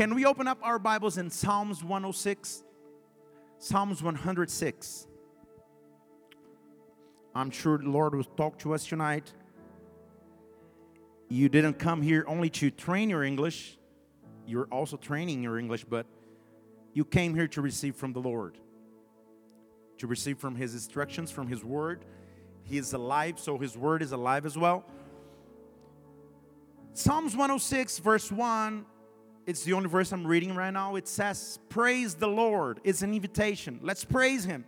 Can we open up our Bibles in Psalms 106? Psalms 106. I'm sure the Lord will talk to us tonight. You didn't come here only to train your English, you're also training your English, but you came here to receive from the Lord, to receive from His instructions, from His Word. He is alive, so His Word is alive as well. Psalms 106, verse 1, it's the only verse I'm reading right now. It says, Praise the Lord. It's an invitation. Let's praise Him.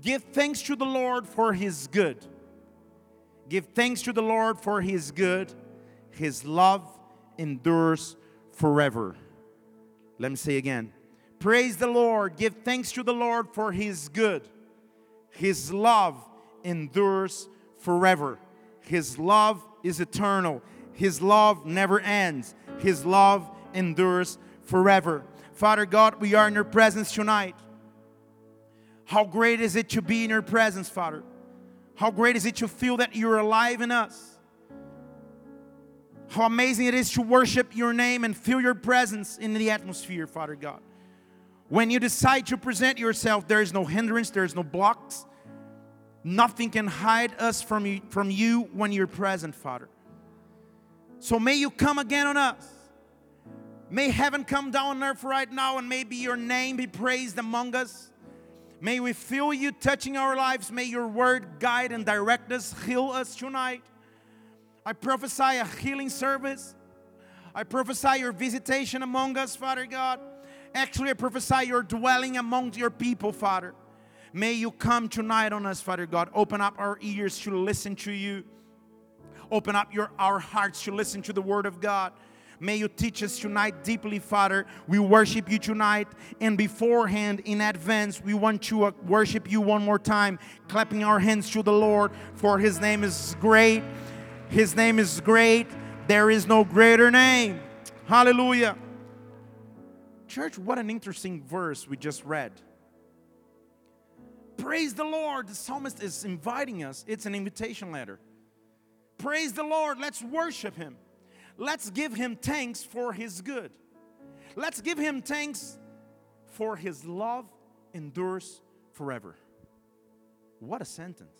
Give thanks to the Lord for His good. Give thanks to the Lord for His good. His love endures forever. Let me say again. Praise the Lord. Give thanks to the Lord for His good. His love endures forever. His love is eternal. His love never ends. His love endures forever. Father God, we are in your presence tonight. How great is it to be in your presence, Father? How great is it to feel that you're alive in us? How amazing it is to worship your name and feel your presence in the atmosphere, Father God. When you decide to present yourself, there is no hindrance, there is no blocks. Nothing can hide us from you, from you when you're present, Father. So may you come again on us. May heaven come down on earth right now and may be your name be praised among us. May we feel you touching our lives. May your word guide and direct us, heal us tonight. I prophesy a healing service. I prophesy your visitation among us, Father God. Actually, I prophesy your dwelling among your people, Father. May you come tonight on us, Father God. Open up our ears to listen to you. Open up your our hearts to listen to the word of God. May you teach us tonight deeply, Father. We worship you tonight. And beforehand, in advance, we want to worship you one more time, clapping our hands to the Lord, for his name is great. His name is great. There is no greater name. Hallelujah. Church, what an interesting verse we just read. Praise the Lord. The psalmist is inviting us, it's an invitation letter. Praise the Lord. Let's worship Him. Let's give Him thanks for His good. Let's give Him thanks for His love endures forever. What a sentence.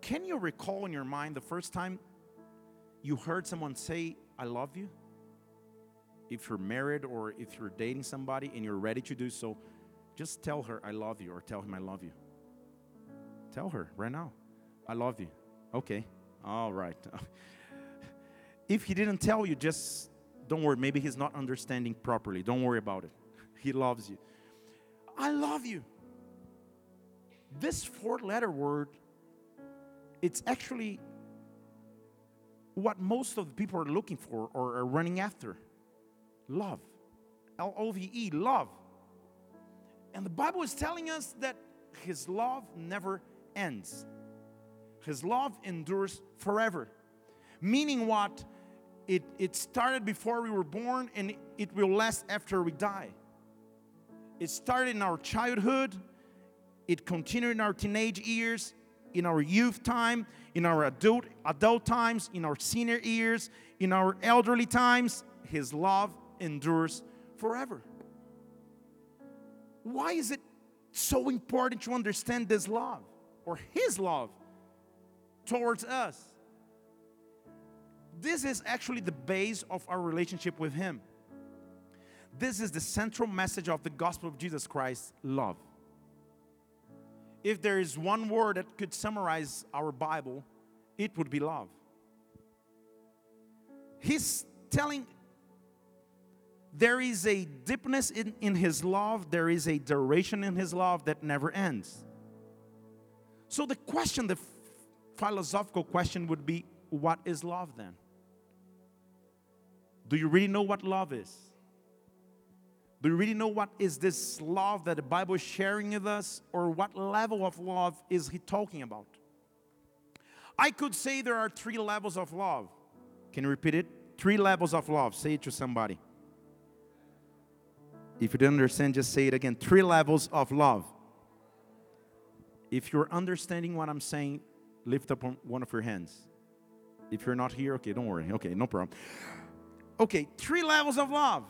Can you recall in your mind the first time you heard someone say, I love you? If you're married or if you're dating somebody and you're ready to do so, just tell her, I love you, or tell him, I love you. Tell her right now, I love you. Okay, all right. if he didn't tell you, just don't worry. Maybe he's not understanding properly. Don't worry about it. He loves you. I love you. This four letter word, it's actually what most of the people are looking for or are running after love. L O V E, love. And the Bible is telling us that his love never ends. His love endures forever. Meaning what? It, it started before we were born and it will last after we die. It started in our childhood, it continued in our teenage years, in our youth time, in our adult, adult times, in our senior years, in our elderly times. His love endures forever. Why is it so important to understand this love or His love towards us? This is actually the base of our relationship with Him. This is the central message of the gospel of Jesus Christ love. If there is one word that could summarize our Bible, it would be love. He's telling there is a deepness in, in his love, there is a duration in his love that never ends. So, the question, the philosophical question would be what is love then? Do you really know what love is? Do you really know what is this love that the Bible is sharing with us, or what level of love is he talking about? I could say there are three levels of love. Can you repeat it? Three levels of love. Say it to somebody. If you don't understand, just say it again. Three levels of love. If you're understanding what I'm saying, lift up one of your hands. If you're not here, okay, don't worry. Okay, no problem. Okay, three levels of love.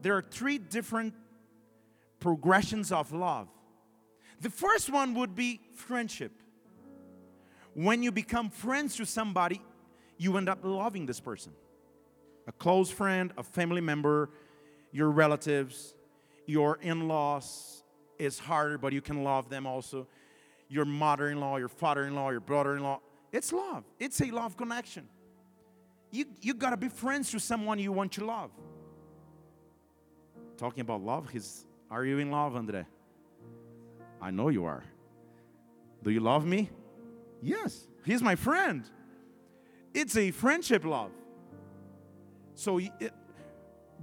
there are three different progressions of love. The first one would be friendship. When you become friends to somebody, you end up loving this person. A close friend, a family member, your relatives, your in laws is harder, but you can love them also. Your mother in law, your father in law, your brother in law. It's love, it's a love connection. You, you gotta be friends to someone you want to love. Talking about love, he's, are you in love, Andre? I know you are. Do you love me? Yes, he's my friend. It's a friendship love. So, it,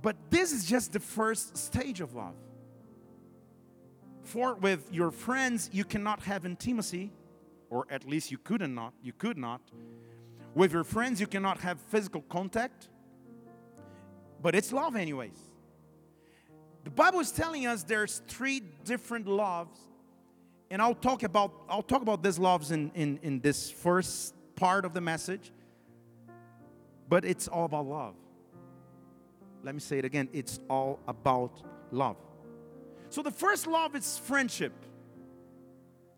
but this is just the first stage of love. For with your friends, you cannot have intimacy, or at least you couldn't not. You could not. With your friends, you cannot have physical contact, but it's love, anyways. The Bible is telling us there's three different loves, and I'll talk about I'll talk about these loves in, in, in this first part of the message. But it's all about love. Let me say it again. It's all about love. So the first love is friendship.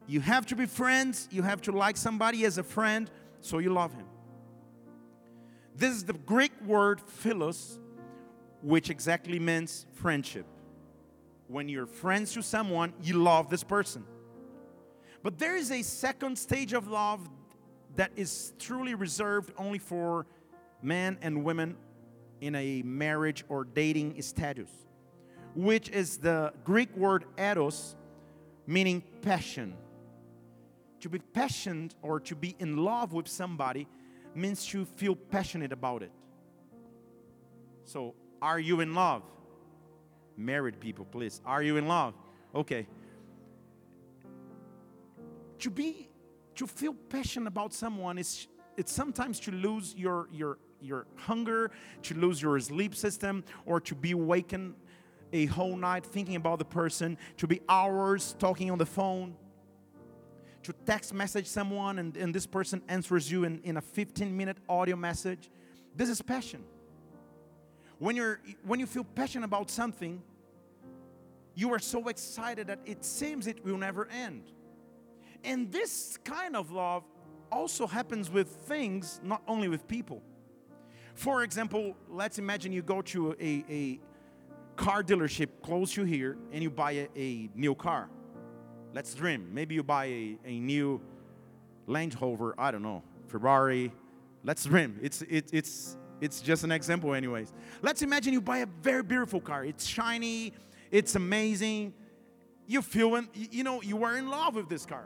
You have to be friends, you have to like somebody as a friend, so you love him. This is the Greek word philos, which exactly means friendship. When you're friends to someone, you love this person. But there is a second stage of love that is truly reserved only for men and women in a marriage or dating status, which is the Greek word eros, meaning passion. To be passionate or to be in love with somebody means you feel passionate about it. So, are you in love? Married people, please. Are you in love? Okay. To be to feel passionate about someone is it's sometimes to lose your your your hunger, to lose your sleep system, or to be awakened a whole night thinking about the person, to be hours talking on the phone, to text message someone and, and this person answers you in, in a 15 minute audio message. This is passion. When, you're, when you feel passionate about something, you are so excited that it seems it will never end. And this kind of love also happens with things, not only with people. For example, let's imagine you go to a, a car dealership close to here and you buy a, a new car. Let's dream. Maybe you buy a, a new Land Rover, I don't know, Ferrari. Let's dream. It's, it, it's, it's just an example, anyways. Let's imagine you buy a very beautiful car. It's shiny, it's amazing. You feel, you know, you are in love with this car.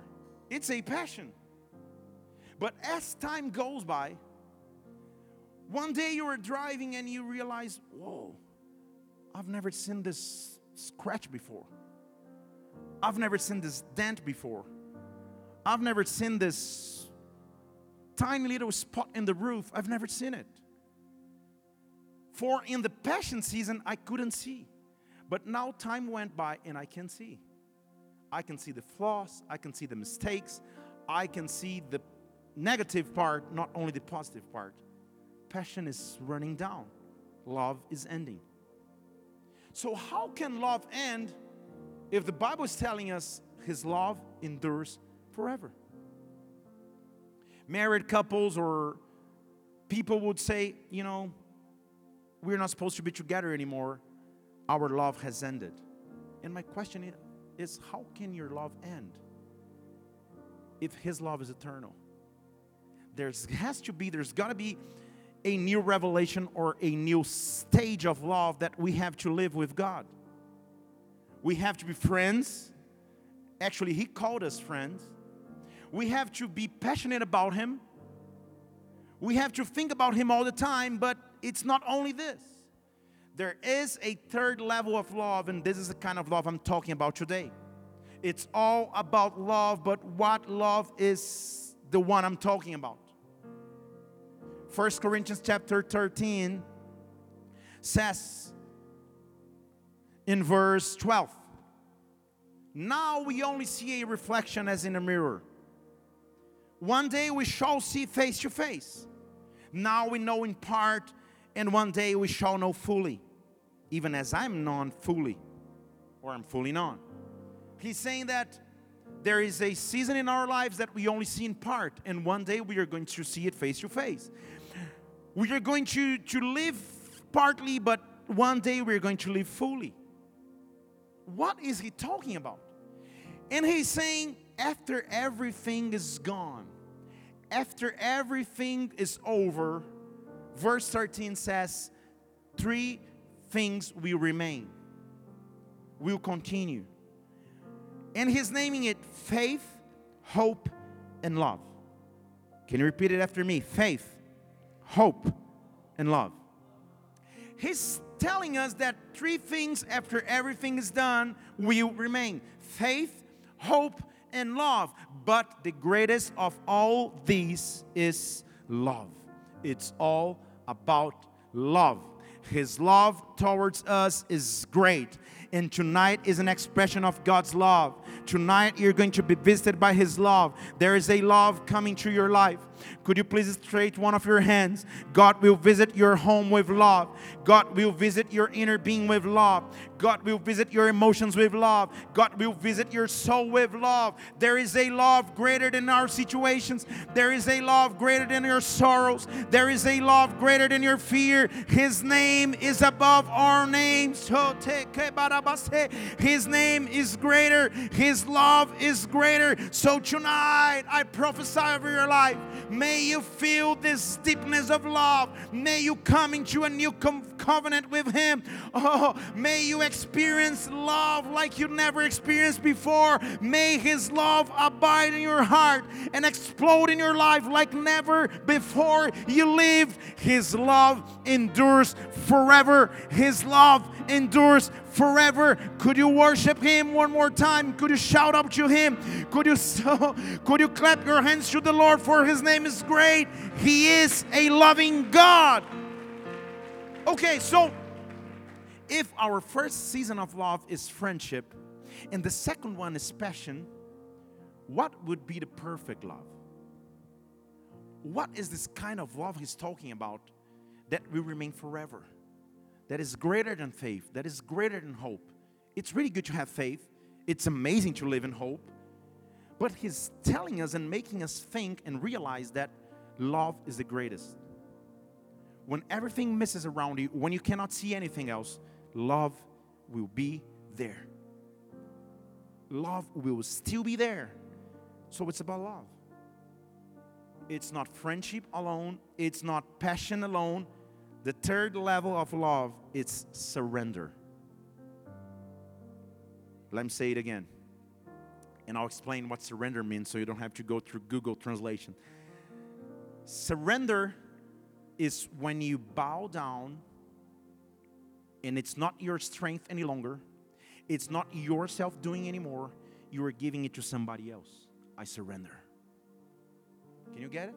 It's a passion. But as time goes by, one day you are driving and you realize, whoa, I've never seen this scratch before. I've never seen this dent before. I've never seen this tiny little spot in the roof. I've never seen it. For in the passion season, I couldn't see. But now time went by and I can see. I can see the flaws, I can see the mistakes, I can see the negative part, not only the positive part passion is running down, love is ending. So, how can love end if the Bible is telling us his love endures forever? Married couples or people would say, you know, we're not supposed to be together anymore. Our love has ended. And my question is, how can your love end if his love is eternal? There has to be, there's got to be a new revelation or a new stage of love that we have to live with God. We have to be friends. Actually, He called us friends. We have to be passionate about Him. We have to think about Him all the time, but it's not only this. There is a third level of love, and this is the kind of love I'm talking about today. It's all about love, but what love is the one I'm talking about? First Corinthians chapter 13 says in verse 12 Now we only see a reflection as in a mirror. One day we shall see face to face. Now we know in part, and one day we shall know fully. even as I'm known fully, or I'm fully known. He's saying that there is a season in our lives that we only see in part, and one day we are going to see it face to face. We are going to, to live partly, but one day we're going to live fully. What is he talking about? And he's saying, after everything is gone, after everything is over, verse 13 says, three things will remain, will continue. And he's naming it faith, hope, and love. Can you repeat it after me? Faith, hope, and love. He's telling us that three things after everything is done will remain faith, hope, and love. But the greatest of all these is love. It's all about love. His love towards us is great. And tonight is an expression of God's love. Tonight you're going to be visited by His love. There is a love coming to your life. Could you please straight one of your hands? God will visit your home with love. God will visit your inner being with love. God will visit your emotions with love. God will visit your soul with love. There is a love greater than our situations. There is a love greater than your sorrows. There is a love greater than your fear. His name is above our names. His name is greater. His love is greater. So tonight I prophesy over your life. May you feel this deepness of love. May you come into a new covenant with Him. Oh, may you experience love like you never experienced before. May His love abide in your heart and explode in your life like never before you lived. His love endures forever. His love endures forever. Could you worship Him one more time? Could you shout up to Him? Could you so, could you clap your hands to the Lord for His name is great. He is a loving God. Okay, so if our first season of love is friendship and the second one is passion, what would be the perfect love? What is this kind of love he's talking about that will remain forever? That is greater than faith, that is greater than hope. It's really good to have faith, it's amazing to live in hope. But he's telling us and making us think and realize that love is the greatest. When everything misses around you, when you cannot see anything else, love will be there. Love will still be there. So it's about love. It's not friendship alone, it's not passion alone. The third level of love is surrender. Let me say it again. And I'll explain what surrender means so you don't have to go through Google translation. Surrender is when you bow down and it's not your strength any longer, it's not yourself doing anymore, you are giving it to somebody else. I surrender. Can you get it?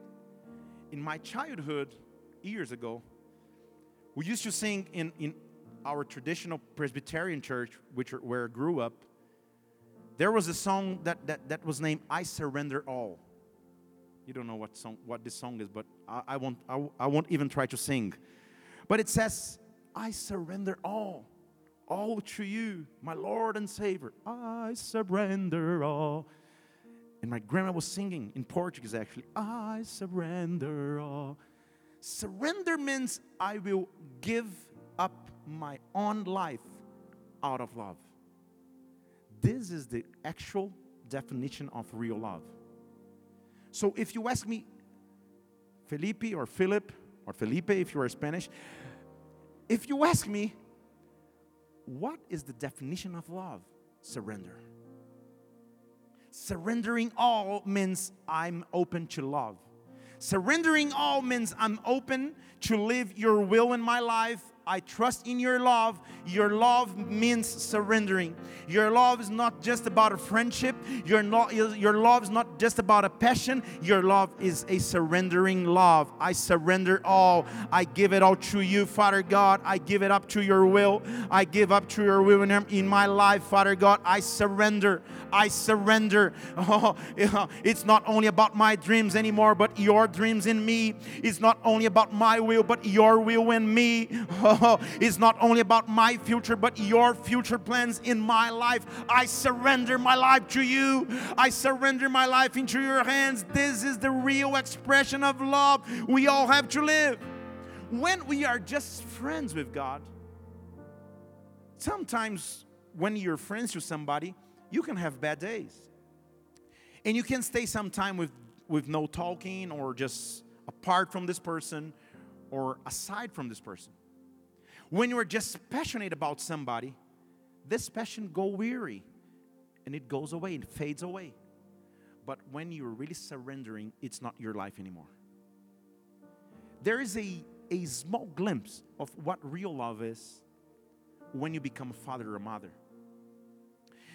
In my childhood, years ago, we used to sing in, in our traditional Presbyterian church, which where I grew up. There was a song that, that, that was named I Surrender All. You don't know what song what this song is, but I, I won't I, I won't even try to sing. But it says, I surrender all, all to you, my Lord and Savior. I surrender all. And my grandma was singing in Portuguese actually. I surrender all. Surrender means I will give up my own life out of love. This is the actual definition of real love. So if you ask me, Felipe or Philip or Felipe if you are Spanish, if you ask me, what is the definition of love? Surrender. Surrendering all means I'm open to love. Surrendering all means I'm open to live your will in my life I trust in your love. Your love means surrendering. Your love is not just about a friendship. Your, your love is not just about a passion. Your love is a surrendering love. I surrender all. I give it all to you, Father God. I give it up to your will. I give up to your will in my life, Father God. I surrender. I surrender. Oh, it's not only about my dreams anymore, but your dreams in me. It's not only about my will, but your will in me. Oh, it's not only about my future, but your future plans in my life. I surrender my life to you. I surrender my life into your hands. This is the real expression of love we all have to live. When we are just friends with God, sometimes when you're friends with somebody, you can have bad days. And you can stay some time with, with no talking or just apart from this person or aside from this person. When you're just passionate about somebody, this passion go weary and it goes away and fades away. But when you're really surrendering, it's not your life anymore. There is a, a small glimpse of what real love is when you become a father or a mother.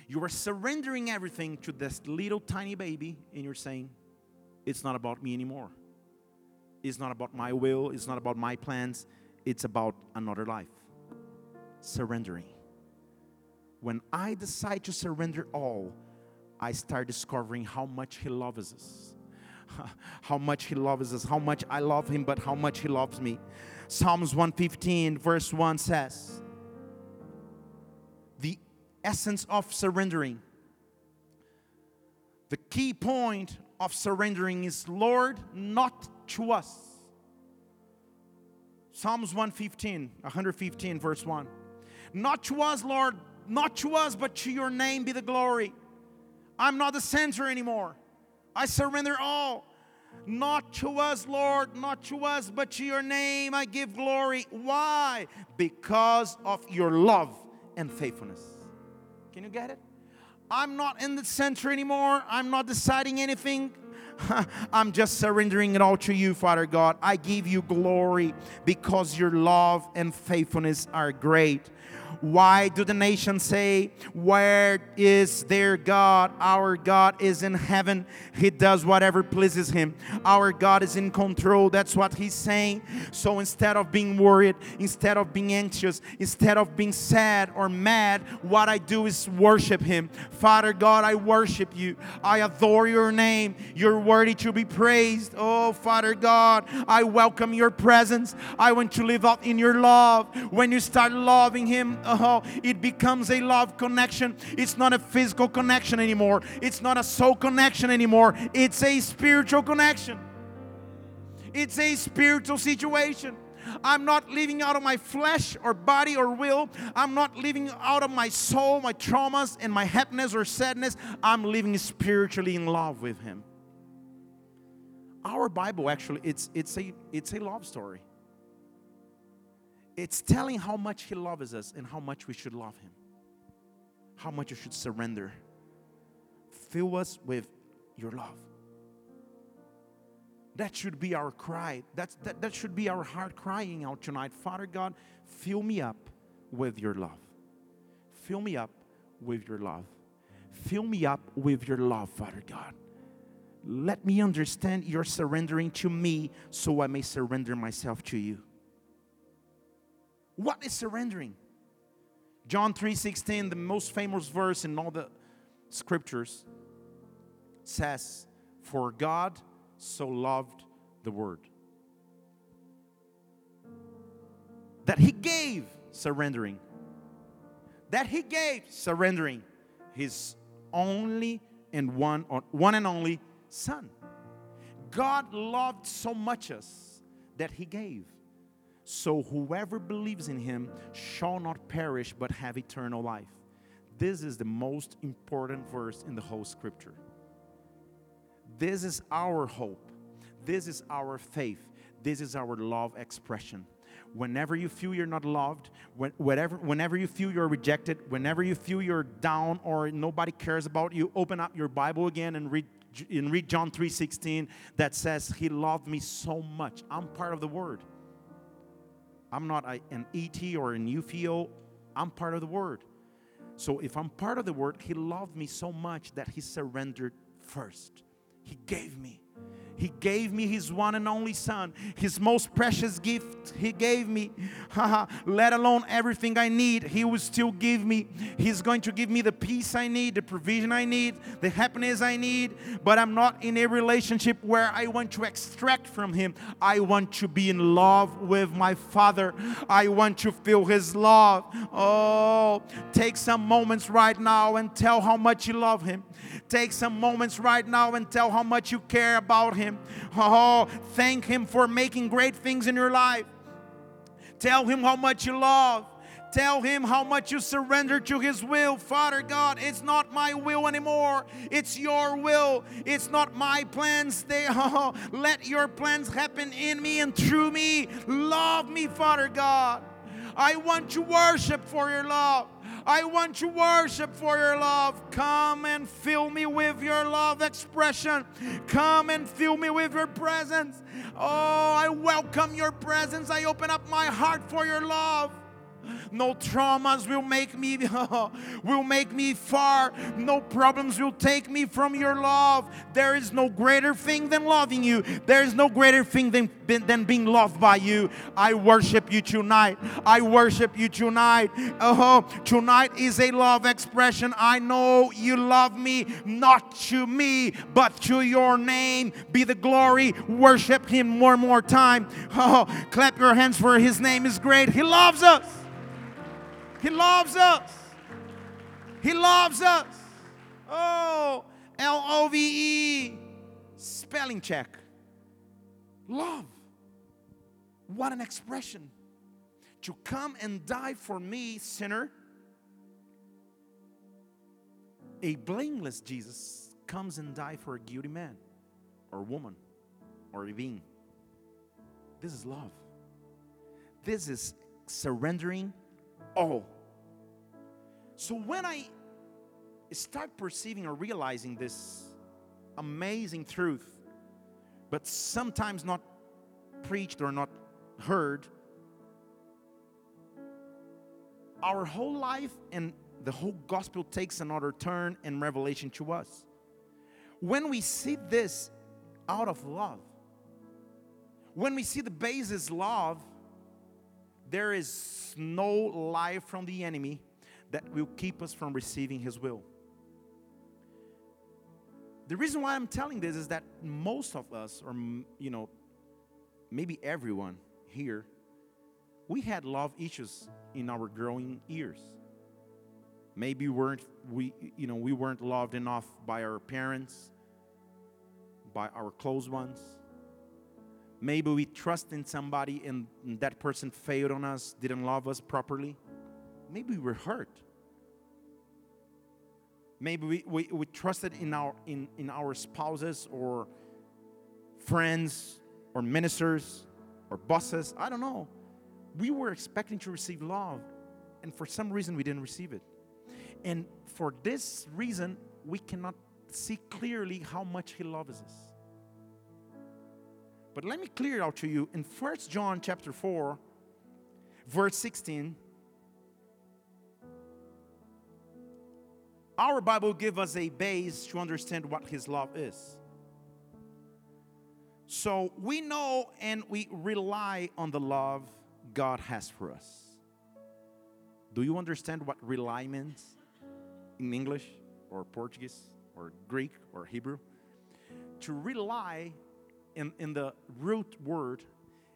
You are surrendering everything to this little tiny baby, and you're saying, It's not about me anymore. It's not about my will. It's not about my plans. It's about another life. Surrendering. When I decide to surrender all, I start discovering how much He loves us. How much He loves us, how much I love Him, but how much He loves me. Psalms 115, verse 1 says, essence of surrendering. The key point of surrendering is Lord, not to us. Psalms 115, 115, verse 1. Not to us, Lord, not to us, but to your name be the glory. I'm not the center anymore. I surrender all. Not to us, Lord, not to us, but to your name I give glory. Why? Because of your love and faithfulness. Can you get it? I'm not in the center anymore. I'm not deciding anything. I'm just surrendering it all to you, Father God. I give you glory because your love and faithfulness are great. Why do the nations say, Where is their God? Our God is in heaven. He does whatever pleases him. Our God is in control. That's what he's saying. So instead of being worried, instead of being anxious, instead of being sad or mad, what I do is worship him. Father God, I worship you. I adore your name. You're worthy to be praised. Oh, Father God, I welcome your presence. I want to live out in your love. When you start loving him, oh, it becomes a love connection. It's not a physical connection anymore, it's not a soul connection anymore. It's a spiritual connection, it's a spiritual situation. I'm not living out of my flesh or body or will. I'm not living out of my soul, my traumas, and my happiness or sadness. I'm living spiritually in love with Him. Our Bible actually, it's, it's, a, it's a love story. It's telling how much He loves us and how much we should love Him, how much we should surrender. Fill us with your love. That should be our cry. That's, that, that should be our heart crying out tonight. Father God, fill me up with your love. Fill me up with your love. Fill me up with your love, Father God. Let me understand you're surrendering to me so I may surrender myself to you. What is surrendering? John 3:16, the most famous verse in all the scriptures, says, "For God so loved the word that he gave surrendering that he gave surrendering his only and one one and only son god loved so much us that he gave so whoever believes in him shall not perish but have eternal life. This is the most important verse in the whole scripture. This is our hope. This is our faith. This is our love expression. Whenever you feel you're not loved, when, whatever, whenever you feel you're rejected, whenever you feel you're down or nobody cares about you, open up your Bible again and read and read John 3:16 that says he loved me so much. I'm part of the word. I'm not a, an ET or an UFO. I'm part of the Word. So if I'm part of the Word, He loved me so much that He surrendered first. He gave me. He gave me His one and only Son, His most precious gift. He gave me, let alone everything I need, He will still give me. He's going to give me the peace I need, the provision I need, the happiness I need. But I'm not in a relationship where I want to extract from Him. I want to be in love with my Father. I want to feel His love. Oh, take some moments right now and tell how much you love Him. Take some moments right now and tell how much you care about Him. Oh, thank Him for making great things in your life. Tell Him how much you love. Tell him how much you surrender to his will. Father God, it's not my will anymore. It's your will. It's not my plans. They oh, let your plans happen in me and through me. Love me, Father God. I want to worship for your love. I want to worship for your love. Come and fill me with your love expression. Come and fill me with your presence. Oh, I welcome your presence. I open up my heart for your love. No traumas will make me will make me far. No problems will take me from your love. There is no greater thing than loving you. There is no greater thing than, than being loved by you. I worship you tonight. I worship you tonight. Oh, tonight is a love expression. I know you love me, not to me, but to your name. Be the glory. Worship him one more time. Oh, clap your hands for his name is great. He loves us. He loves us. He loves us. Oh, L O V E. Spelling check. Love. What an expression. To come and die for me, sinner. A blameless Jesus comes and die for a guilty man or woman or a being. This is love. This is surrendering all so when I start perceiving or realizing this amazing truth, but sometimes not preached or not heard, our whole life and the whole gospel takes another turn in revelation to us. When we see this out of love, when we see the basis love, there is no lie from the enemy that will keep us from receiving His will. The reason why I'm telling this is that most of us, or you know, maybe everyone here, we had love issues in our growing years. Maybe we weren't we you know we weren't loved enough by our parents, by our close ones. Maybe we trust in somebody and that person failed on us, didn't love us properly. Maybe we were hurt. Maybe we, we, we trusted in our in, in our spouses or friends or ministers or bosses. I don't know. We were expecting to receive love, and for some reason we didn't receive it. And for this reason, we cannot see clearly how much He loves us. But let me clear it out to you in First John chapter 4, verse 16. Our Bible gives us a base to understand what His love is. So we know and we rely on the love God has for us. Do you understand what rely means in English or Portuguese or Greek or Hebrew? To rely in, in the root word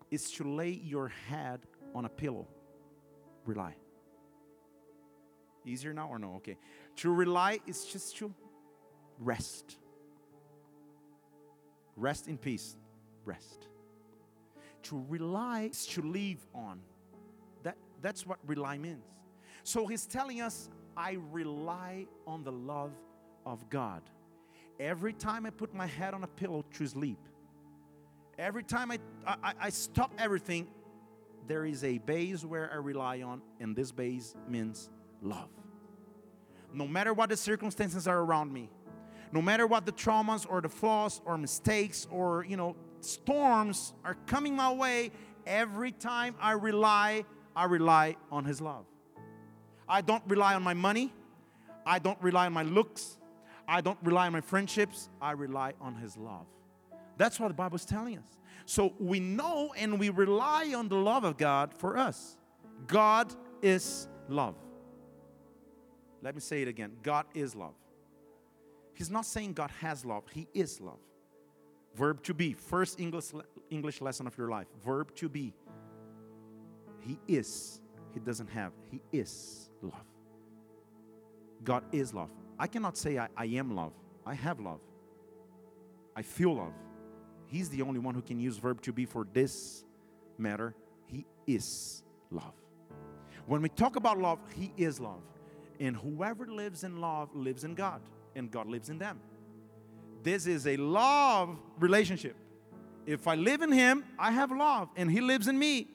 is to lay your head on a pillow. Rely. Easier now or no? Okay. To rely is just to rest. Rest in peace. Rest. To rely is to live on. That, that's what rely means. So he's telling us, I rely on the love of God. Every time I put my head on a pillow to sleep, every time I, I, I stop everything, there is a base where I rely on, and this base means love no matter what the circumstances are around me, no matter what the traumas or the flaws or mistakes or, you know, storms are coming my way, every time I rely, I rely on His love. I don't rely on my money. I don't rely on my looks. I don't rely on my friendships. I rely on His love. That's what the Bible is telling us. So we know and we rely on the love of God for us. God is love. Let me say it again God is love. He's not saying God has love, He is love. Verb to be, first English, English lesson of your life. Verb to be. He is. He doesn't have. He is love. God is love. I cannot say I, I am love. I have love. I feel love. He's the only one who can use verb to be for this matter. He is love. When we talk about love, He is love. And whoever lives in love lives in God, and God lives in them. This is a love relationship. If I live in Him, I have love, and He lives in me.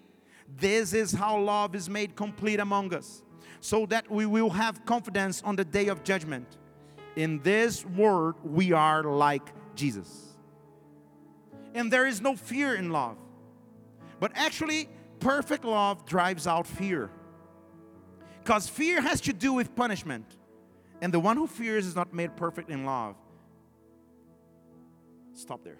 This is how love is made complete among us, so that we will have confidence on the day of judgment. In this word, we are like Jesus. And there is no fear in love. But actually, perfect love drives out fear. Because fear has to do with punishment. And the one who fears is not made perfect in love. Stop there.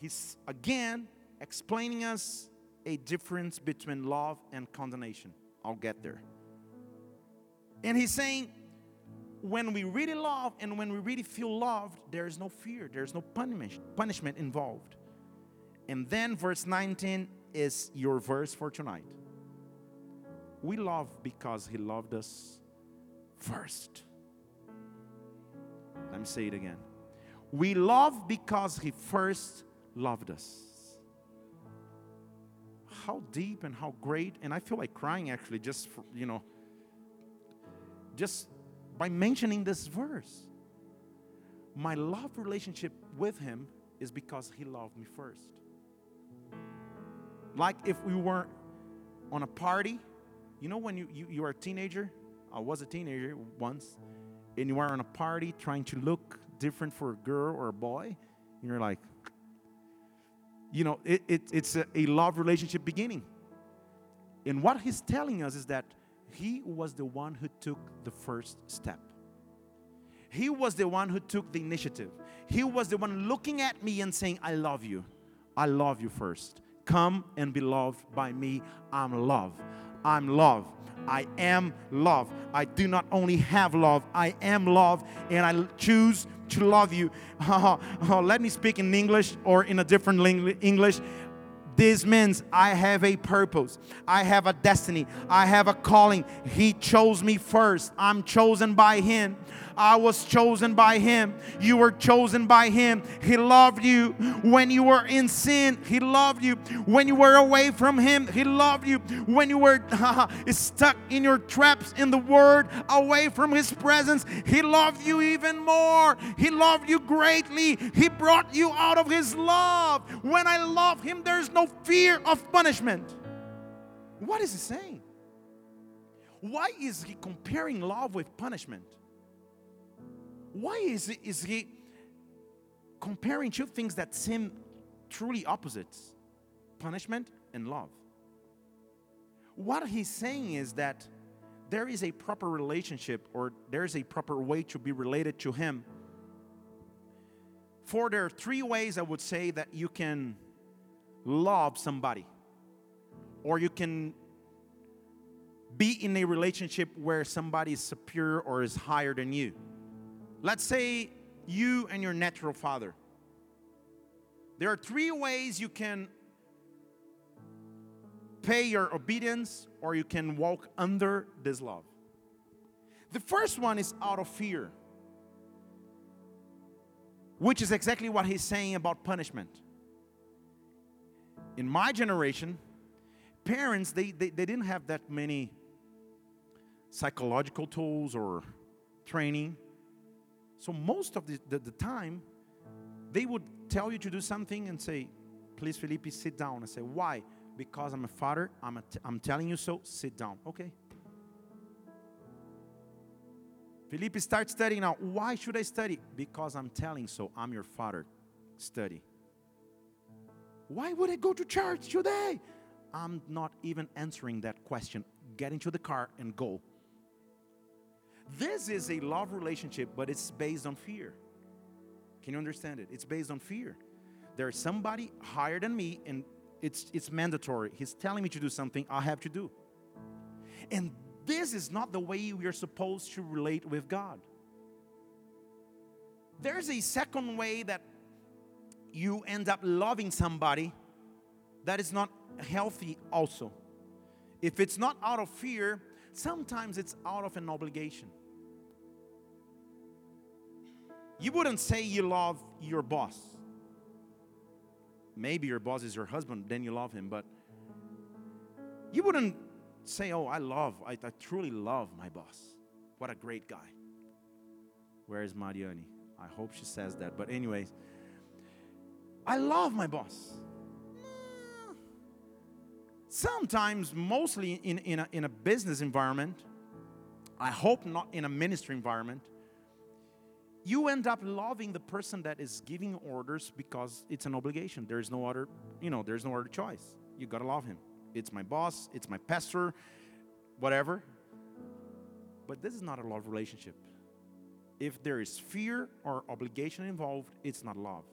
He's again explaining us a difference between love and condemnation. I'll get there. And he's saying, when we really love and when we really feel loved, there is no fear, there's no punishment, punishment involved. And then verse 19 is your verse for tonight. We love because he loved us first. Let me say it again. We love because he first loved us. How deep and how great, and I feel like crying actually, just for, you know, just by mentioning this verse. My love relationship with Him is because He loved me first. Like if we were on a party, you know, when you, you, you are a teenager, I was a teenager once, and you are on a party trying to look different for a girl or a boy, and you're like, you know, it, it, it's a, a love relationship beginning. And what he's telling us is that he was the one who took the first step. He was the one who took the initiative. He was the one looking at me and saying, I love you. I love you first. Come and be loved by me. I'm love. I'm love. I am love. I do not only have love, I am love, and I choose to love you. Oh, let me speak in English or in a different English. This means I have a purpose. I have a destiny. I have a calling. He chose me first. I'm chosen by Him. I was chosen by Him. You were chosen by Him. He loved you when you were in sin. He loved you when you were away from Him. He loved you when you were stuck in your traps in the Word, away from His presence. He loved you even more. He loved you greatly. He brought you out of His love. When I love Him, there's no fear of punishment. What is He saying? Why is He comparing love with punishment? Why is, it, is he comparing two things that seem truly opposites punishment and love? What he's saying is that there is a proper relationship or there is a proper way to be related to him. For there are three ways I would say that you can love somebody or you can be in a relationship where somebody is superior or is higher than you. Let's say you and your natural father. There are three ways you can pay your obedience or you can walk under this love. The first one is out of fear, which is exactly what he's saying about punishment. In my generation, parents they, they, they didn't have that many psychological tools or training so most of the, the, the, time, they would tell you to do something and say, please, Felipe, sit down. I say, why? Because I'm a father. I'm, a t- I'm telling you so. Sit down. Okay. Felipe, start studying now. Why should I study? Because I'm telling so. I'm your father. Study. Why would I go to church today? I'm not even answering that question. Get into the car and go. This is a love relationship, but it's based on fear. Can you understand it? It's based on fear. There's somebody higher than me, and it's, it's mandatory. He's telling me to do something I have to do. And this is not the way we are supposed to relate with God. There's a second way that you end up loving somebody that is not healthy, also. If it's not out of fear, sometimes it's out of an obligation. You wouldn't say you love your boss. Maybe your boss is your husband, then you love him, but you wouldn't say, Oh, I love, I, I truly love my boss. What a great guy. Where is Mariani? I hope she says that. But, anyways, I love my boss. Sometimes, mostly in, in, a, in a business environment, I hope not in a ministry environment, you end up loving the person that is giving orders because it's an obligation. There's no other, you know, there's no other choice. You gotta love him. It's my boss, it's my pastor, whatever. But this is not a love relationship. If there is fear or obligation involved, it's not love.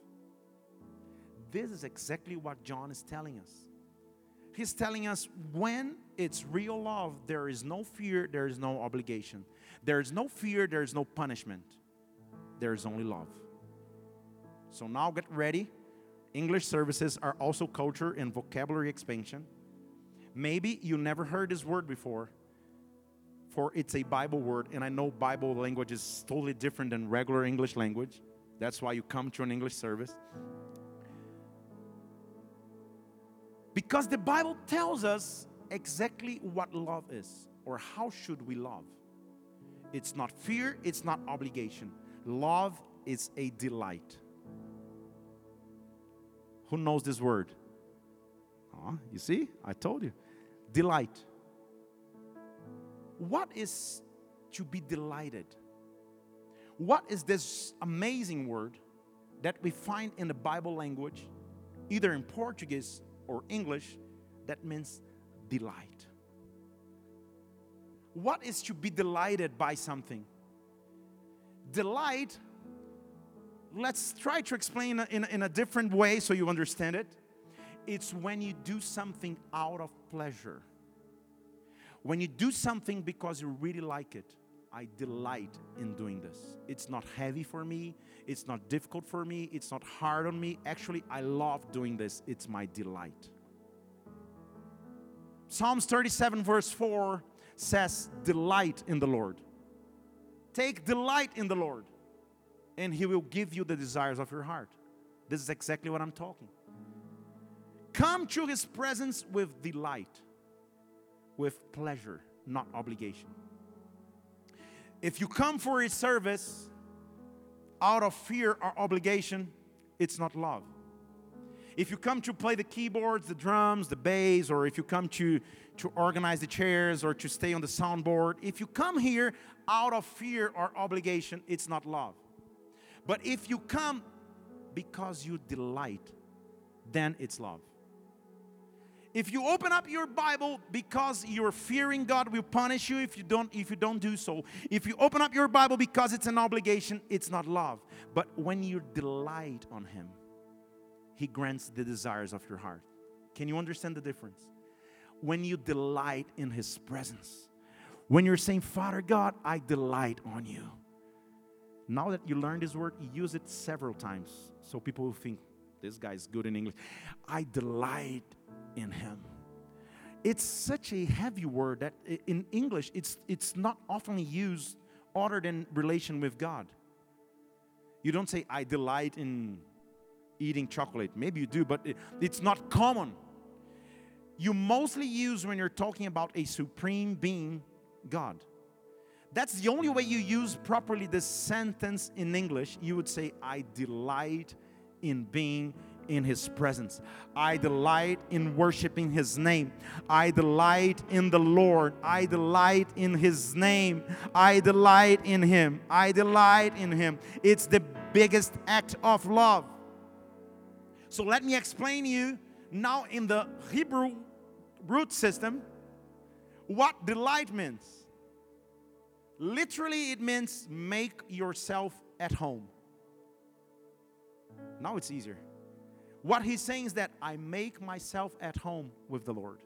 This is exactly what John is telling us. He's telling us when it's real love, there is no fear, there is no obligation. There is no fear, there is no punishment there is only love. So now get ready. English services are also culture and vocabulary expansion. Maybe you never heard this word before, for it's a Bible word, and I know Bible language is totally different than regular English language. That's why you come to an English service. Because the Bible tells us exactly what love is or how should we love. It's not fear, it's not obligation. Love is a delight. Who knows this word? Oh, you see, I told you. Delight. What is to be delighted? What is this amazing word that we find in the Bible language, either in Portuguese or English, that means delight? What is to be delighted by something? Delight, let's try to explain in, in a different way so you understand it. It's when you do something out of pleasure. When you do something because you really like it. I delight in doing this. It's not heavy for me, it's not difficult for me, it's not hard on me. Actually, I love doing this, it's my delight. Psalms 37, verse 4 says, Delight in the Lord. Take delight in the Lord, and He will give you the desires of your heart. This is exactly what I'm talking. Come to His presence with delight, with pleasure, not obligation. If you come for His service out of fear or obligation, it's not love. If you come to play the keyboards, the drums, the bass, or if you come to, to organize the chairs or to stay on the soundboard, if you come here out of fear or obligation, it's not love. But if you come because you delight, then it's love. If you open up your Bible because you're fearing God will punish you if you don't if you don't do so. If you open up your Bible because it's an obligation, it's not love. But when you delight on him, he grants the desires of your heart. Can you understand the difference? When you delight in his presence, when you're saying, Father God, I delight on you. Now that you learned this word, use it several times so people will think, this guy's good in English. I delight in him. It's such a heavy word that in English it's it's not often used other than relation with God. You don't say I delight in eating chocolate. Maybe you do, but it, it's not common. You mostly use when you're talking about a supreme being God. That's the only way you use properly this sentence in English. You would say, I delight in being in His presence. I delight in worshiping His name. I delight in the Lord. I delight in His name. I delight in Him. I delight in Him. It's the biggest act of love. So let me explain you now in the Hebrew root system what delight means. Literally, it means make yourself at home. Now it's easier. What he's saying is that I make myself at home with the Lord.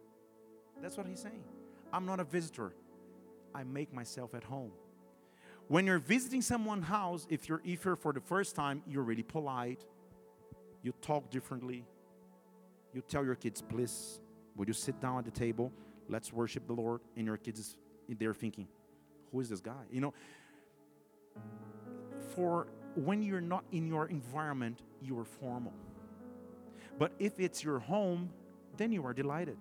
That's what he's saying. I'm not a visitor. I make myself at home. When you're visiting someone's house, if you're if you're for the first time, you're really polite. You talk differently. You tell your kids, please, would you sit down at the table? Let's worship the Lord. And your kids, they're thinking, who is this guy? You know, for when you're not in your environment, you are formal. But if it's your home, then you are delighted.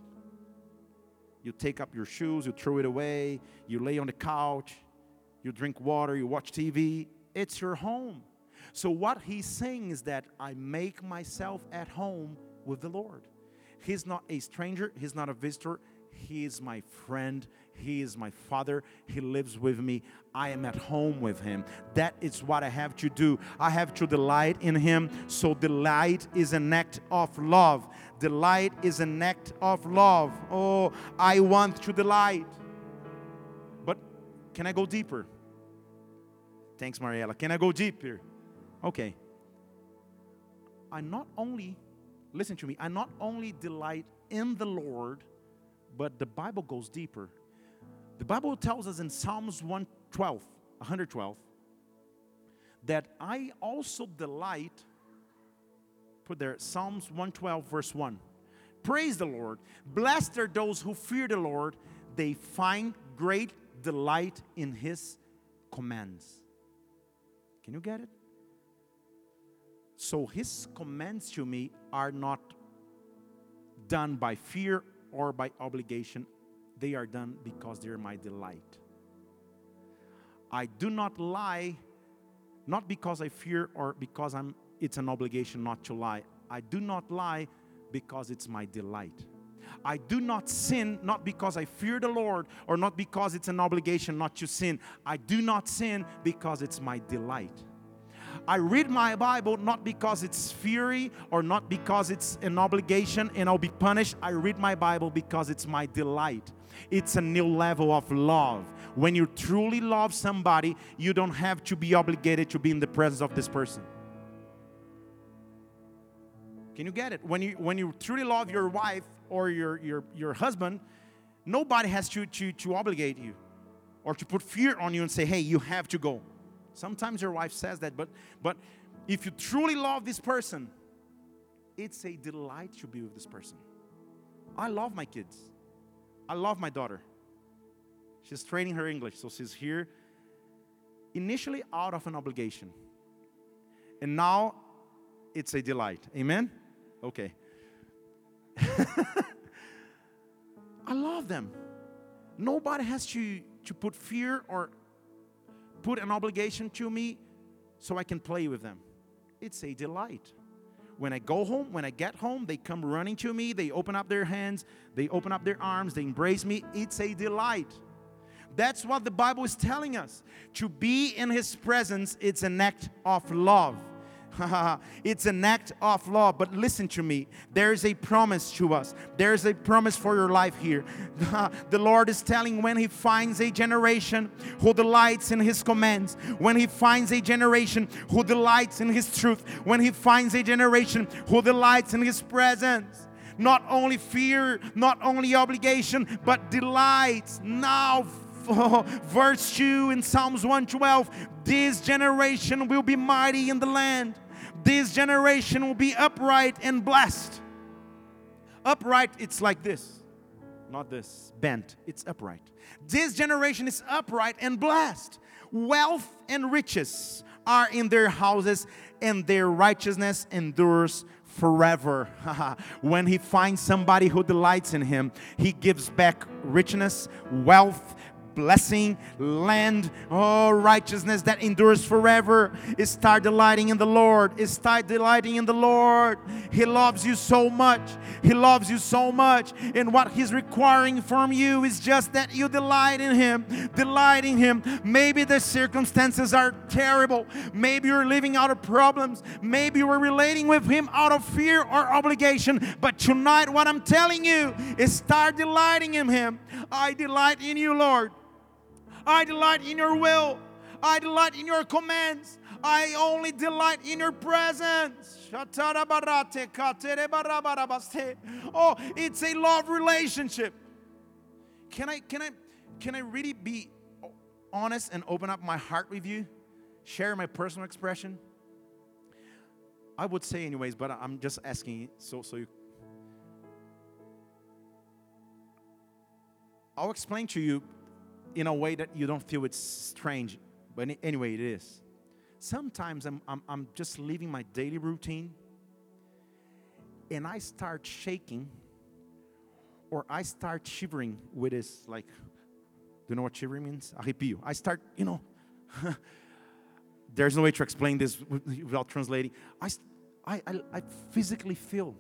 You take up your shoes, you throw it away, you lay on the couch, you drink water, you watch TV. It's your home. So, what he's saying is that I make myself at home with the Lord. He's not a stranger, he's not a visitor, he is my friend. He is my father. He lives with me. I am at home with him. That is what I have to do. I have to delight in him. So, delight is an act of love. Delight is an act of love. Oh, I want to delight. But can I go deeper? Thanks, Mariella. Can I go deeper? Okay. I not only, listen to me, I not only delight in the Lord but the Bible goes deeper. The Bible tells us in Psalms 112, 112, that I also delight, put there, Psalms 112, verse 1. Praise the Lord. Blessed are those who fear the Lord, they find great delight in his commands. Can you get it? So his commands to me are not done by fear or by obligation, they are done because they're my delight. I do not lie not because I fear or because I'm it's an obligation not to lie. I do not lie because it's my delight. I do not sin not because I fear the Lord or not because it's an obligation not to sin. I do not sin because it's my delight. I read my Bible not because it's fury or not because it's an obligation and I'll be punished. I read my Bible because it's my delight. It's a new level of love. When you truly love somebody, you don't have to be obligated to be in the presence of this person. Can you get it? When you when you truly love your wife or your your, your husband, nobody has to, to, to obligate you or to put fear on you and say, hey, you have to go. Sometimes your wife says that, but but if you truly love this person, it's a delight to be with this person. I love my kids. I love my daughter. She's training her English, so she's here initially out of an obligation. And now it's a delight. Amen? Okay. I love them. Nobody has to, to put fear or put an obligation to me so I can play with them. It's a delight. When I go home, when I get home, they come running to me, they open up their hands, they open up their arms, they embrace me. It's a delight. That's what the Bible is telling us. To be in His presence, it's an act of love. it's an act of law, But listen to me. There is a promise to us. There is a promise for your life here. the Lord is telling when He finds a generation who delights in His commands, when He finds a generation who delights in His truth, when He finds a generation who delights in His presence. Not only fear, not only obligation, but delights. Now, verse 2 in Psalms 112 this generation will be mighty in the land this generation will be upright and blessed. Upright, it's like this, not this, bent, it's upright. This generation is upright and blessed. Wealth and riches are in their houses, and their righteousness endures forever. when he finds somebody who delights in him, he gives back richness, wealth, blessing, land, oh, righteousness that endures forever. Start delighting in the Lord. Start delighting in the Lord. He loves you so much. He loves you so much. And what He's requiring from you is just that you delight in Him. Delight in Him. Maybe the circumstances are terrible. Maybe you're living out of problems. Maybe you're relating with Him out of fear or obligation. But tonight, what I'm telling you is start delighting in Him. I delight in you, Lord. I delight in your will. I delight in your commands. I only delight in your presence. Oh, it's a love relationship. Can I can I can I really be honest and open up my heart with you? Share my personal expression? I would say anyways, but I'm just asking so so you I'll explain to you in a way that you don't feel it's strange, but anyway, it is. Sometimes I'm, I'm, I'm just living my daily routine and I start shaking or I start shivering with this, like, do you know what shivering means? Arrepio. I start, you know, there's no way to explain this without translating. I, I, I physically feel.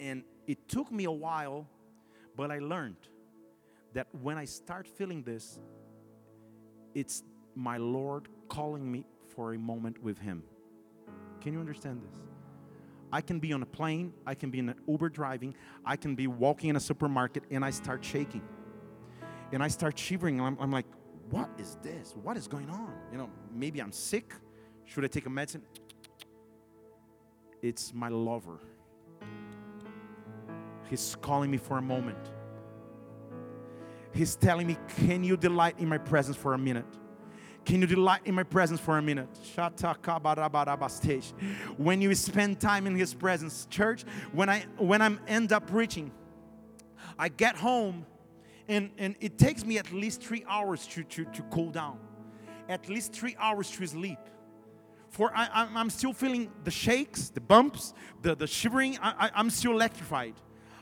And it took me a while but I learned that when I start feeling this, it's my Lord calling me for a moment with Him. Can you understand this? I can be on a plane, I can be in an Uber driving, I can be walking in a supermarket, and I start shaking. And I start shivering, I'm, I'm like, what is this? What is going on? You know, maybe I'm sick. Should I take a medicine? It's my lover He's calling me for a moment. He's telling me, Can you delight in my presence for a minute? Can you delight in my presence for a minute? When you spend time in His presence, church, when I when I'm end up preaching, I get home and, and it takes me at least three hours to, to, to cool down, at least three hours to sleep. For I, I'm still feeling the shakes, the bumps, the, the shivering. I, I'm still electrified.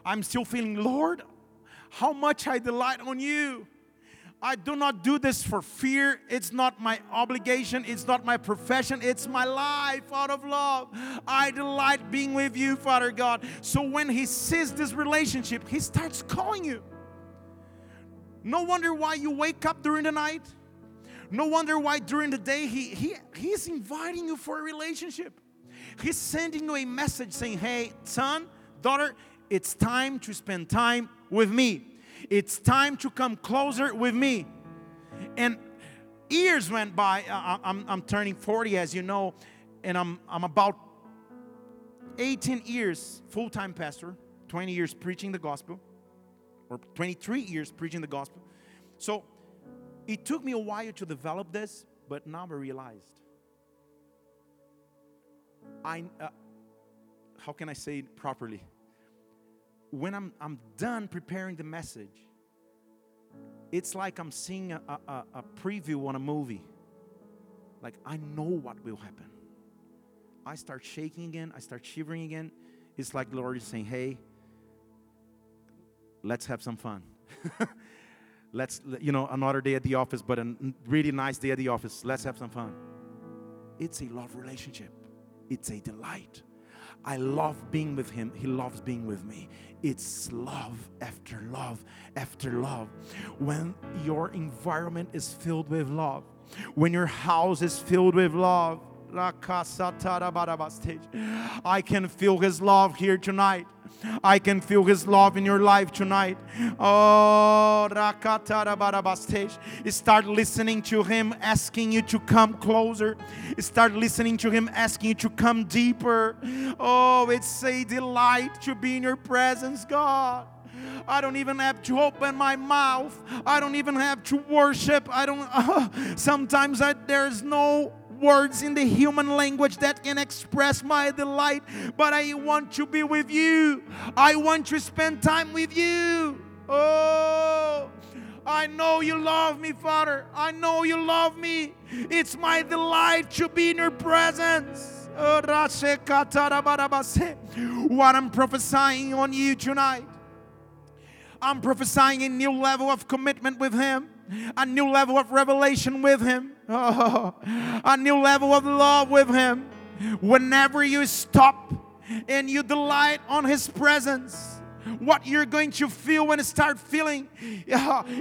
I'm still feeling, Lord, how much I delight on you. I do not do this for fear. It's not my obligation. It's not my profession. It's my life out of love. I delight being with you, Father God. So when He sees this relationship, He starts calling you. No wonder why you wake up during the night. No wonder why during the day he, he, He's inviting you for a relationship. He's sending you a message saying, Hey, son, daughter, it's time to spend time with me. It's time to come closer with me. And years went by. I'm, I'm turning 40, as you know, and I'm, I'm about 18 years full time pastor, 20 years preaching the gospel, or 23 years preaching the gospel. So it took me a while to develop this, but now I realized. I, uh, how can I say it properly? When I'm, I'm done preparing the message, it's like I'm seeing a, a, a preview on a movie. Like, I know what will happen. I start shaking again, I start shivering again. It's like the Lord is saying, Hey, let's have some fun. let's, you know, another day at the office, but a really nice day at the office. Let's have some fun. It's a love relationship, it's a delight. I love being with him. He loves being with me. It's love after love after love. When your environment is filled with love, when your house is filled with love, I can feel His love here tonight. I can feel His love in your life tonight. Oh, start listening to Him asking you to come closer. Start listening to Him asking you to come deeper. Oh, it's a delight to be in your presence, God. I don't even have to open my mouth. I don't even have to worship. I don't. Uh, sometimes I, there's no words in the human language that can express my delight, but I want to be with you. I want to spend time with you. Oh, I know you love me, Father. I know you love me. It's my delight to be in your presence. Oh, what I'm prophesying on you tonight, I'm prophesying a new level of commitment with Him a new level of revelation with Him, oh, a new level of love with Him. Whenever you stop and you delight on His presence, what you're going to feel when you start feeling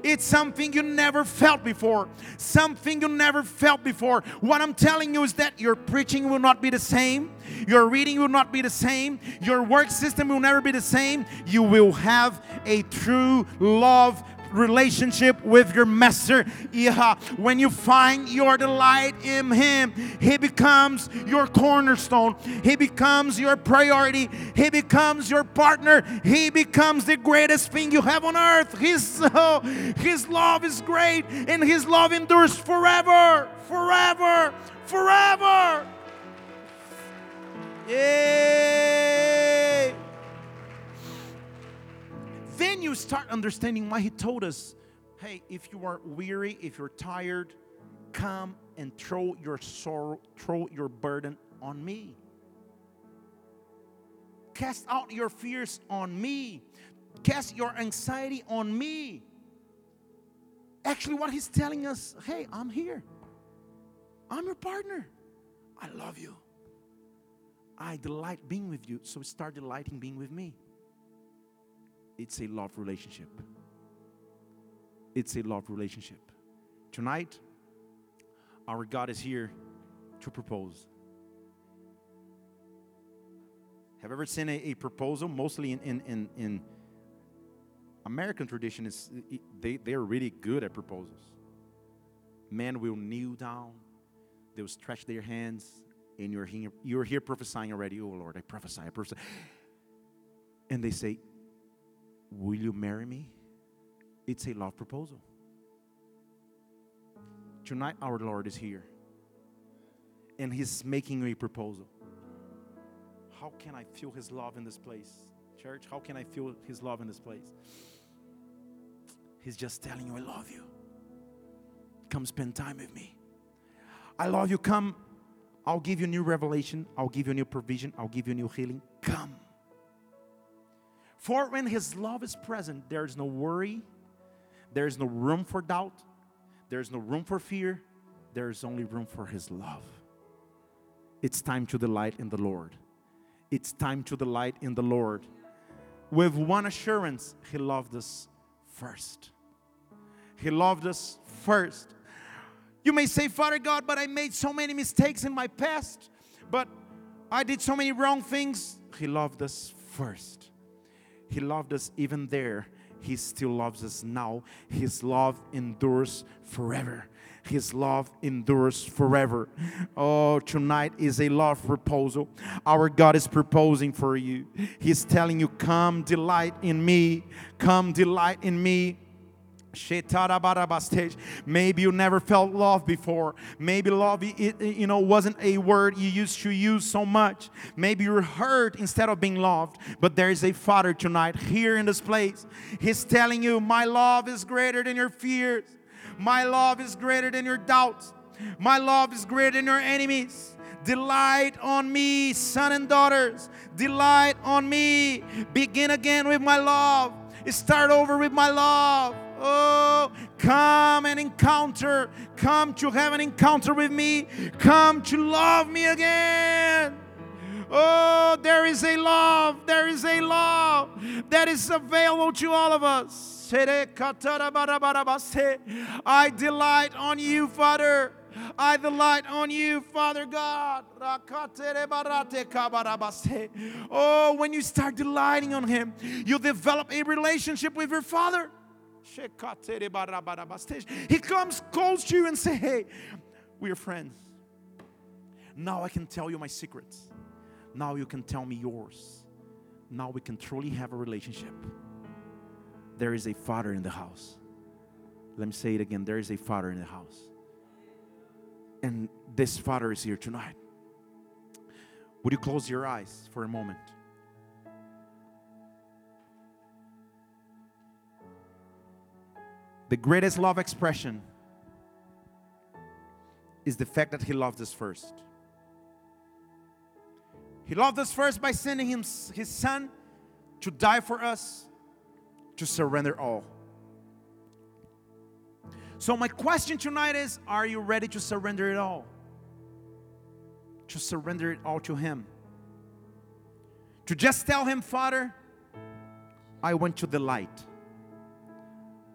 it's something you never felt before. Something you never felt before. What i'm telling you is that your preaching will not be the same. Your reading will not be the same. Your work system will never be the same. You will have a true love relationship with your master. Yeah. When you find your delight in him, he becomes your cornerstone. He becomes your priority. He becomes your partner. He becomes the greatest thing you have on earth. His, oh, his love is great and his love endures forever, forever, forever. Yay! You start understanding why he told us, hey, if you are weary, if you're tired, come and throw your sorrow, throw your burden on me. Cast out your fears on me. Cast your anxiety on me. Actually, what he's telling us, hey, I'm here. I'm your partner. I love you. I delight being with you, so start delighting being with me. It's a love relationship. It's a love relationship. Tonight, our God is here to propose. Have you ever seen a, a proposal? Mostly in, in, in, in American tradition, is they, they're really good at proposals. Men will kneel down, they will stretch their hands, and you're here, you're here prophesying already. Oh Lord, I prophesy, I prophesy. And they say, Will you marry me? It's a love proposal. Tonight, our Lord is here. And He's making a proposal. How can I feel His love in this place? Church, how can I feel His love in this place? He's just telling you, I love you. Come spend time with me. I love you. Come I'll give you new revelation. I'll give you new provision. I'll give you new healing. Come. For when His love is present, there is no worry, there is no room for doubt, there is no room for fear, there is only room for His love. It's time to delight in the Lord. It's time to delight in the Lord. With one assurance, He loved us first. He loved us first. You may say, Father God, but I made so many mistakes in my past, but I did so many wrong things. He loved us first. He loved us even there. He still loves us now. His love endures forever. His love endures forever. Oh, tonight is a love proposal. Our God is proposing for you. He's telling you, Come, delight in me. Come, delight in me. Maybe you never felt love before. Maybe love, it, you know, wasn't a word you used to use so much. Maybe you're hurt instead of being loved. But there is a Father tonight here in this place. He's telling you, My love is greater than your fears. My love is greater than your doubts. My love is greater than your enemies. Delight on me, son and daughters. Delight on me. Begin again with my love. Start over with my love. Oh, come and encounter. Come to have an encounter with me. Come to love me again. Oh, there is a love. There is a love that is available to all of us. I delight on you, Father. I delight on you, Father God. Oh, when you start delighting on Him, you'll develop a relationship with your Father. He comes to you and say, Hey, we are friends. Now I can tell you my secrets. Now you can tell me yours. Now we can truly have a relationship. There is a father in the house. Let me say it again. There is a father in the house. And this father is here tonight. Would you close your eyes for a moment? The greatest love expression is the fact that He loved us first. He loved us first by sending him, His Son to die for us, to surrender all. So, my question tonight is Are you ready to surrender it all? To surrender it all to Him. To just tell Him, Father, I want to delight.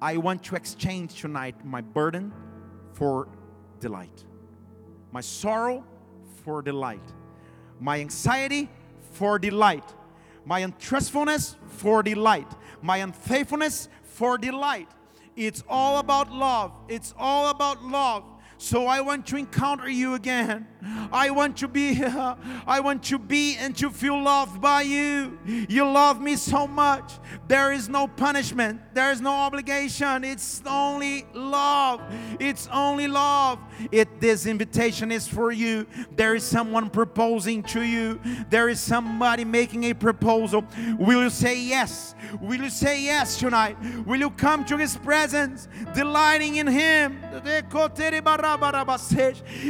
I want to exchange tonight my burden for delight, my sorrow for delight, my anxiety for delight, my untrustfulness for delight, my unfaithfulness for delight. It's all about love. It's all about love. So I want to encounter you again. I want to be I want to be and to feel loved by you. You love me so much. There is no punishment. There is no obligation. It's only love. It's only love. It this invitation is for you. There is someone proposing to you. There is somebody making a proposal. Will you say yes? Will you say yes tonight? Will you come to his presence, delighting in him?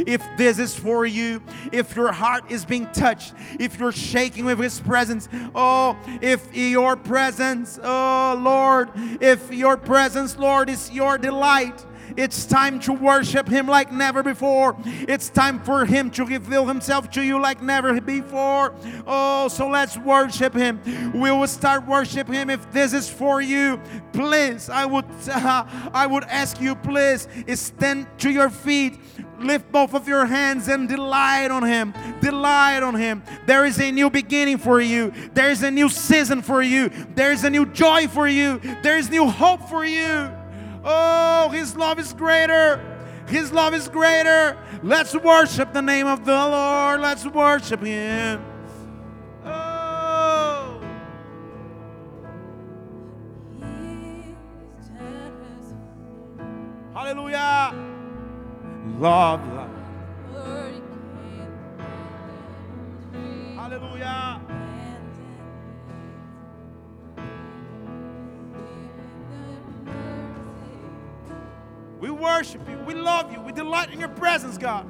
If this is for you, if your heart is being touched, if you're shaking with his presence, oh, if your presence, oh Lord, if your presence, Lord, is your delight it's time to worship Him like never before. It's time for Him to reveal Himself to you like never before. Oh, so let's worship Him. We will start worshiping Him. If this is for you, please, I would, uh, I would ask you, please, stand to your feet lift both of your hands and delight on Him. Delight on Him. There is a new beginning for you. There is a new season for you. There is a new joy for you. There is new hope for you. Oh, His love is greater. His love is greater. Let's worship the name of the Lord. Let's worship Him. Oh. Hallelujah. Love, love. Hallelujah. We worship you. We love you. We delight in your presence, God.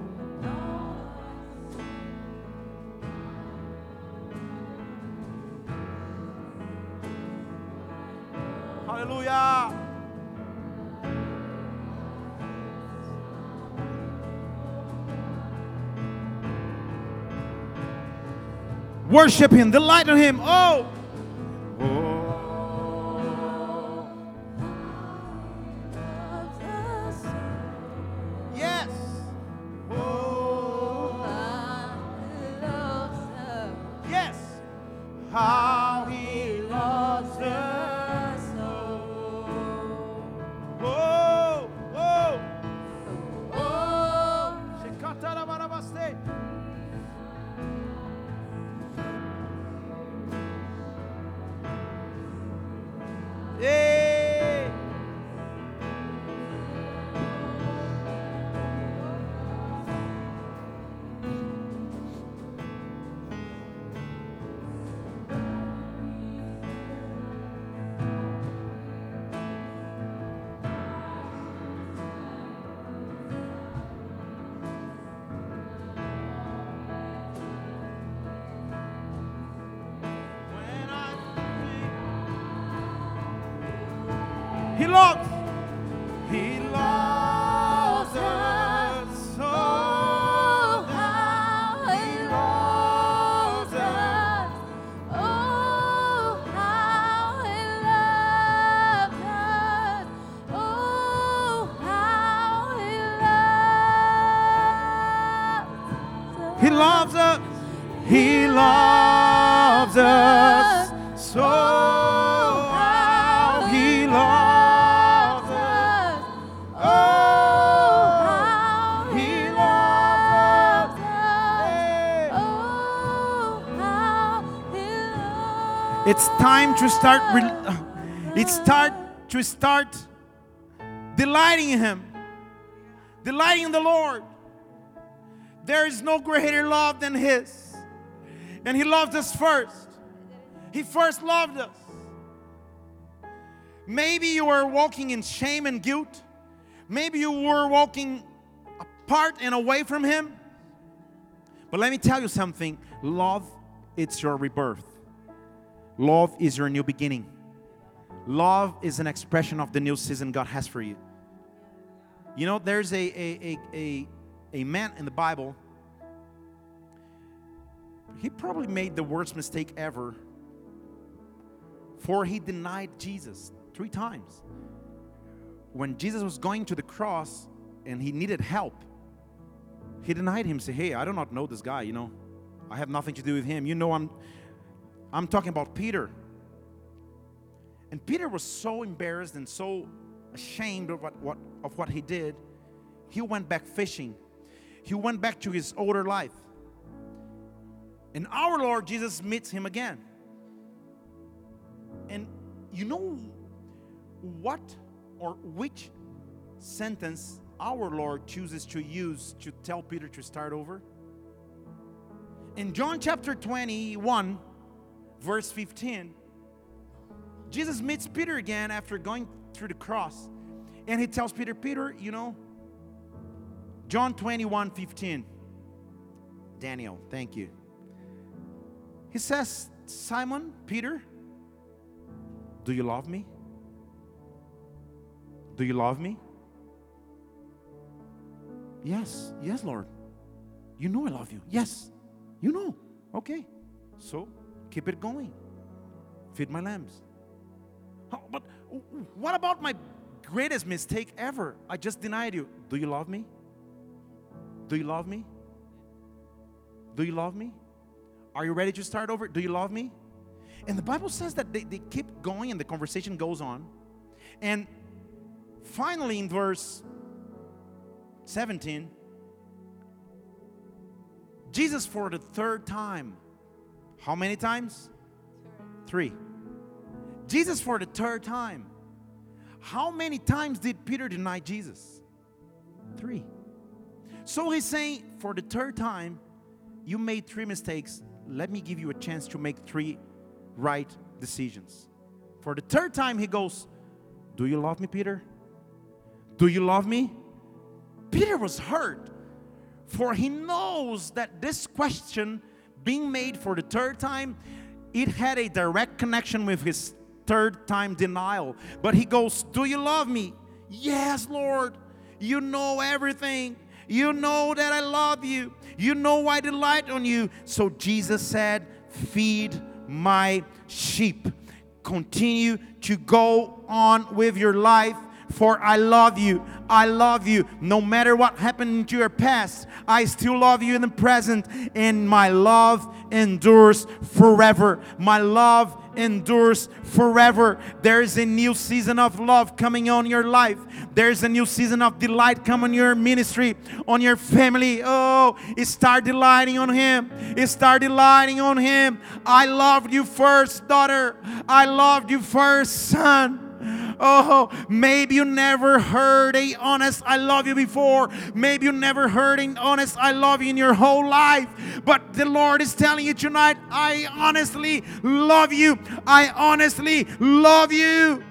Hallelujah. Worship Him, delight in Him. Oh. To start. Re- uh, it's start to start delighting in Him, delighting in the Lord. There is no greater love than His, and He loved us first. He first loved us. Maybe you are walking in shame and guilt. Maybe you were walking apart and away from Him. But let me tell you something love, it's your rebirth. Love is your new beginning. Love is an expression of the new season God has for you. You know, there's a, a, a, a, a man in the Bible, he probably made the worst mistake ever, for he denied Jesus three times. When Jesus was going to the cross and he needed help, he denied him, say, Hey, I do not know this guy, you know. I have nothing to do with him. You know, I'm I'm talking about Peter. And Peter was so embarrassed and so ashamed of what, what, of what he did, he went back fishing. He went back to his older life. And our Lord Jesus meets him again. And you know what or which sentence our Lord chooses to use to tell Peter to start over? In John chapter 21, verse 15, Jesus meets Peter again after going through the cross. And he tells Peter, Peter, you know, John 21, 15. Daniel, thank you. He says, Simon, Peter, do you love me? Do you love me? Yes, yes, Lord. You know I love you. Yes, you know. Okay. So keep it going. Feed my lambs. Oh, but what about my greatest mistake ever? I just denied you. Do you love me? Do you love me? Do you love me? Are you ready to start over? Do you love me? And the Bible says that they, they keep going and the conversation goes on. And finally, in verse 17, Jesus for the third time. How many times? Three. Jesus for the third time. How many times did Peter deny Jesus? Three. So he's saying, for the third time, you made three mistakes. Let me give you a chance to make three right decisions. For the third time, he goes, Do you love me, Peter? Do you love me? Peter was hurt, for he knows that this question being made for the third time, it had a direct connection with his third time denial. But he goes, Do you love me? Yes, Lord. You know everything. You know that I love you. You know I delight on you. So Jesus said, Feed my sheep. Continue to go on with your life for I love you. I love you. No matter what happened to your past, I still love you in the present, and my love endures forever. My love endures forever. There is a new season of love coming on your life. There's a new season of delight coming on your ministry, on your family. Oh, start delighting on Him. It start delighting on Him. I loved you first, daughter. I loved you first, son. Oh, maybe you never heard a honest I love you before. Maybe you never heard an honest I love you in your whole life. But the Lord is telling you tonight, I honestly love you. I honestly love you.